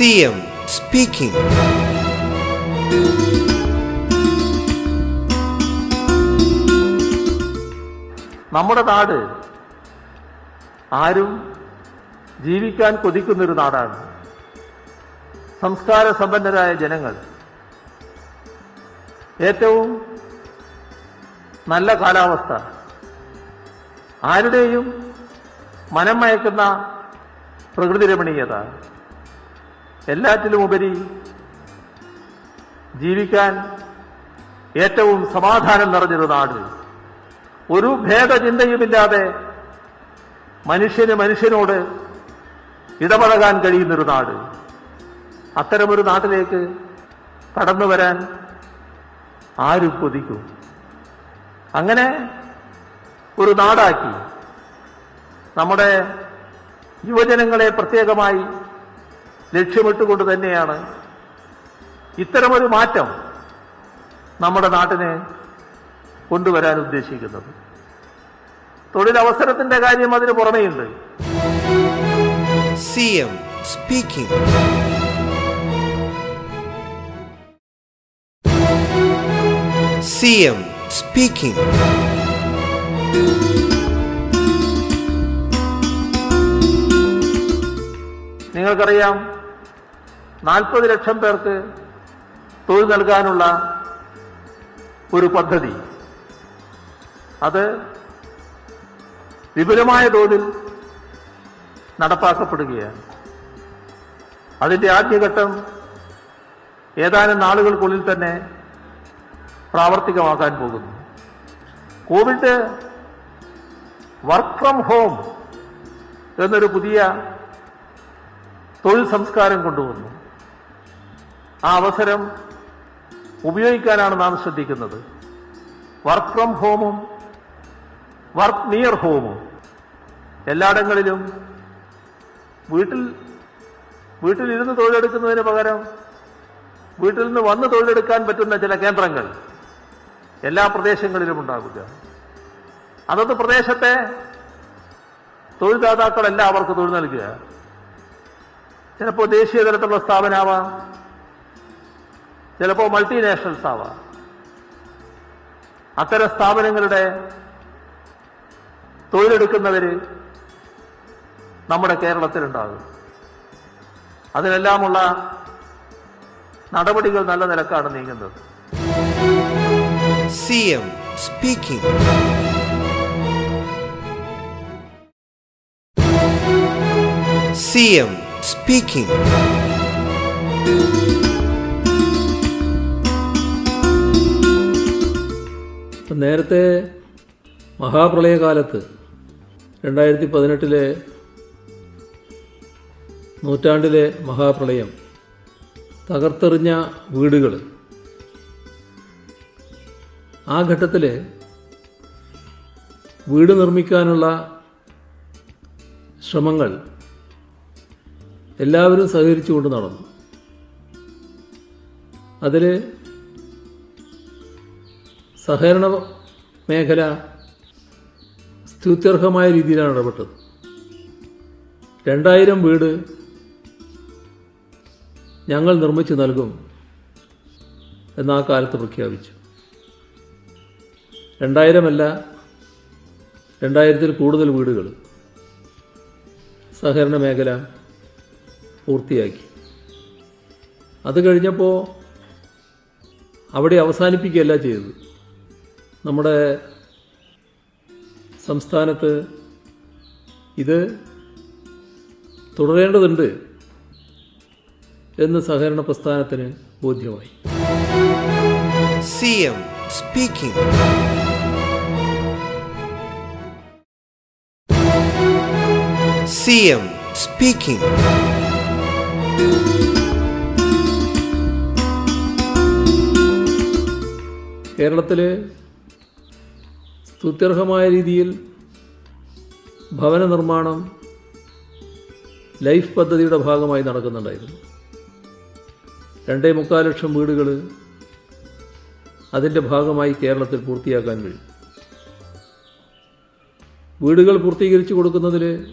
CM speaking നമ്മുടെ നാട് ആരും ജീവിക്കാൻ കൊതിക്കുന്നൊരു നാടാണ്. സംസ്കാര സമ്പന്നരായ ജനങ്ങൾ. ഏറ്റവും നല്ല കാലാവസ്ഥ. ആരുടെയും മനം മയക്കുന്ന പ്രകൃതി രമണീയത. എല്ലാറ്റിലുമുപരി ജീവിക്കാൻ ഏറ്റവും സമാധാനം നിറഞ്ഞൊരു നാട്. ഒരു ഭേദചിന്തയുമില്ലാതെ മനുഷ്യന് മനുഷ്യനോട് ഇടപഴകാൻ കഴിയുന്നൊരു നാട്. അത്തരമൊരു നാട്ടിലേക്ക് കടന്നു വരാൻ ആരും കൊതിക്കും. അങ്ങനെ ഒരു നാടാക്കി. നമ്മുടെ യുവജനങ്ങളെ പ്രത്യേകമായി ലക്ഷ്യമിട്ടുകൊണ്ട് തന്നെയാണ് ഇത്തരമൊരു മാറ്റം നമ്മുടെ നാട്ടിനെ കൊണ്ടുവരാൻ ഉദ്ദേശിക്കുന്നത്. തൊഴിലവസരത്തിന്റെ കാര്യം അതിന് പുറമെയുണ്ട്. C M speaking C M speaking നിങ്ങൾക്കറിയാം നാൽപ്പത് ലക്ഷം പേർക്ക് തൊഴിൽ നൽകാനുള്ള ഒരു പദ്ധതി. അത് വിപുലമായ തോതിൽ നടപ്പാക്കപ്പെടുകയാണ്. അതിന്റെ ആദ്യഘട്ടം ഏതാനും നാളുകൾക്കുള്ളിൽ തന്നെ പ്രാവർത്തികമാക്കാൻ പോകുന്നു. കോവിഡ് വർക്ക് ഫ്രം ഹോം എന്നൊരു പുതിയ തൊഴിൽ സംസ്കാരം കൊണ്ടുവന്നു. ആ അവസരം ഉപയോഗിക്കാനാണ് നാം ശ്രദ്ധിക്കുന്നത്. വർക്ക് ഫ്രം ഹോമും വർക്ക് നിയർ ഹോമും എല്ലായിടങ്ങളിലും വീട്ടിൽ വീട്ടിലിരുന്ന് തൊഴിലെടുക്കുന്നതിന് പകരം വീട്ടിൽ നിന്ന് വന്ന് തൊഴിലെടുക്കാൻ പറ്റുന്ന ചില കേന്ദ്രങ്ങൾ എല്ലാ പ്രദേശങ്ങളിലും ഉണ്ടാകുക അതത് പ്രദേശത്തെ തൊഴിൽദാതാക്കളെല്ലാം അവർക്ക് തൊഴിൽ നൽകുക. ചിലപ്പോൾ ദേശീയ തലത്തിലുള്ള സ്ഥാപനമാവാം ചിലപ്പോൾ മൾട്ടിനാഷണൽസ് ആവാം. അത്തരം സ്ഥാപനങ്ങളുടെ തൊഴിലെടുക്കുന്നവര് നമ്മുടെ കേരളത്തിലുണ്ടാകും. അതിനെല്ലാമുള്ള നടപടികൾ നല്ല നിലക്കാണ് നീങ്ങുന്നത്. C M speaking speaking. ഇപ്പം നേരത്തെ മഹാപ്രളയകാലത്ത് രണ്ടായിരത്തി പതിനെട്ടിലെ നൂറ്റാണ്ടിലെ മഹാപ്രളയം തകർത്തെറിഞ്ഞ വീടുകൾ ആ ഘട്ടത്തിൽ വീട് നിർമ്മിക്കാനുള്ള ശ്രമങ്ങൾ എല്ലാവരും സഹകരിച്ചുകൊണ്ട് നടന്നു. അതിൽ സഹകരണ മേഖല സ്തുത്യർഹമായ രീതിയിലാണ് ഇടപെട്ടത്. രണ്ടായിരം വീട് ഞങ്ങൾ നിർമ്മിച്ചു നൽകും എന്ന് കാലത്ത് പ്രഖ്യാപിച്ചു. രണ്ടായിരമല്ല രണ്ടായിരത്തിൽ കൂടുതൽ വീടുകൾ സഹകരണ മേഖല പൂർത്തിയാക്കി. അത് കഴിഞ്ഞപ്പോൾ അവിടെ അവസാനിപ്പിക്കുകയല്ല ചെയ്തത്. നമ്മുടെ സംസ്ഥാനത്ത് ഇത് തുടരേണ്ടതുണ്ട് എന്ന് സഹകരണ പ്രസ്ഥാനത്തിന് ബോധ്യമായി. C M speaking. C M speaking. കേരളത്തിൽ സ്തുത്യർഹമായ രീതിയിൽ ഭവന നിർമ്മാണം ലൈഫ് പദ്ധതിയുടെ ഭാഗമായി നടക്കുന്നുണ്ടായിരുന്നു. രണ്ടേ മുക്കാൽ ലക്ഷം വീടുകൾ അതിന്റെ ഭാഗമായി കേരളത്തിൽ പൂർത്തിയാക്കാൻ കഴിയും. വീടുകൾ പൂർത്തീകരിച്ചു കൊടുക്കുന്നതിൽ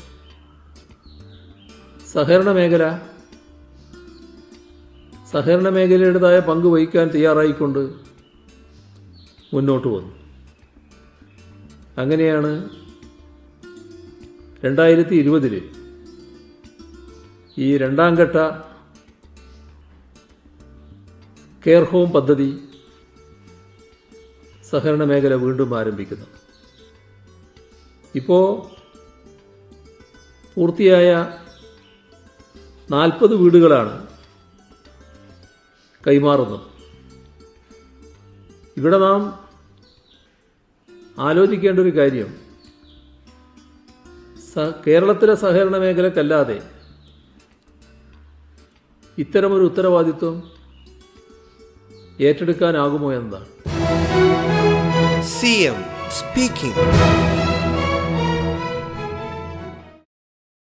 സഹകരണ മേഖല സഹകരണ മേഖലയുടേതായ പങ്ക് വഹിക്കാൻ തയ്യാറായിക്കൊണ്ട് മുന്നോട്ട് വന്നു. അങ്ങനെയാണ് രണ്ടായിരത്തി ഇരുപതിൽ ഈ രണ്ടാം ഘട്ട കെയർ ഹോം പദ്ധതി സഹകരണ മേഖല വീണ്ടും ആരംഭിക്കുന്നു. ഇപ്പോൾ പൂർത്തിയായ നാൽപ്പത് വീടുകളാണ് കൈമാറുന്നത്. ഇവിടെ നാം ആലോചിക്കേണ്ട ഒരു കാര്യം സ കേരളത്തിലെ സഹകരണ മേഖലക്കല്ലാതെ ഇത്തരമൊരു ഉത്തരവാദിത്വം ഏറ്റെടുക്കാനാകുമോ എന്നതാണ് എം speaking.